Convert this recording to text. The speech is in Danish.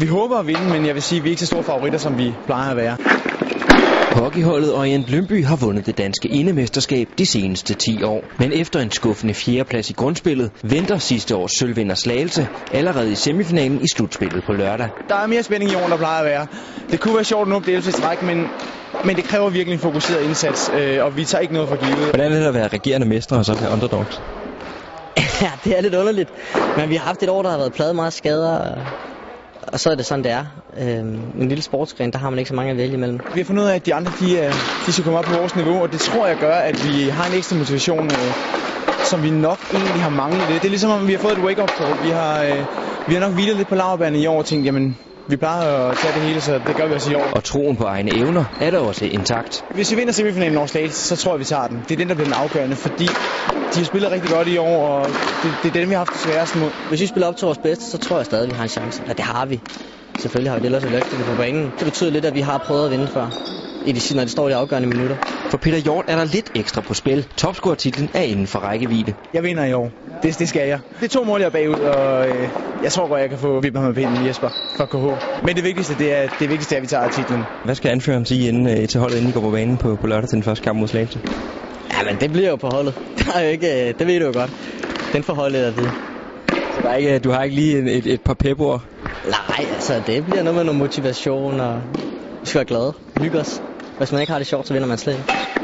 Vi håber at vinde, men jeg vil sige, at vi er ikke så store favoritter, som vi plejer at være. Hockeyholdet Orient Lønby har vundet det danske enemesterskab de seneste 10 år. Men efter en skuffende fjerdeplads i grundspillet, venter sidste års sølvvinder Slagelse allerede i semifinalen i slutspillet på lørdag. Der er mere spænding i år, end der plejer at være. Det kunne være sjovt at nå opdagelse til stræk, men, men det kræver virkelig en fokuseret indsats, øh, og vi tager ikke noget for givet. Hvordan er det at være regerende mestre og så være underdogs? Ja, det er lidt underligt. Men vi har haft et år, der har været pladet meget skader, og så er det sådan, det er. Øh, en lille sportsgren, der har man ikke så mange at vælge imellem. Vi har fundet ud af, at de andre de, øh, de skal komme op på vores niveau, og det tror jeg gør, at vi har en ekstra motivation, øh, som vi nok egentlig har manglet lidt. Det er ligesom, om vi har fået et wake-up call. Vi har, øh, vi har nok hvilet lidt på laverbærene i år og tænkt, jamen, vi plejer at tage det hele, så det gør vi også i år. Og troen på egne evner er der også intakt. Hvis vi vinder semifinalen over Slagelse, så tror jeg, vi tager den. Det er den, der bliver den afgørende, fordi de har spillet rigtig godt i år, og det, det er dem, vi har haft det sværest mod. Hvis vi spiller op til vores bedste, så tror jeg stadig, vi har en chance. Og det har vi. Selvfølgelig har vi det ellers løftet det på banen. Det betyder lidt, at vi har prøvet at vinde før, i de, når det står i de afgørende minutter. For Peter Hjort er der lidt ekstra på spil. Topscorer-titlen er inden for rækkevidde. Jeg vinder i år. Det, det skal jeg. Det er to mål, jeg er bagud, og øh, jeg tror godt, jeg kan få vippet med pinden Jesper fra KH. Men det vigtigste, det er, det vigtigste er, at vi tager titlen. Hvad skal anføreren sige inden, øh, til holdet, inden I går på banen på, på lørdag til den første kamp mod Slagelse? Ja, men det bliver jo på holdet. Det, er jo ikke, det ved du jo godt. Den får holdet at vide. Så der er ikke, du har ikke lige et, et par pepord? Nej, altså det bliver noget med noget motivation, og vi skal være glade. Hygge os. Hvis man ikke har det sjovt, så vinder man slet ikke.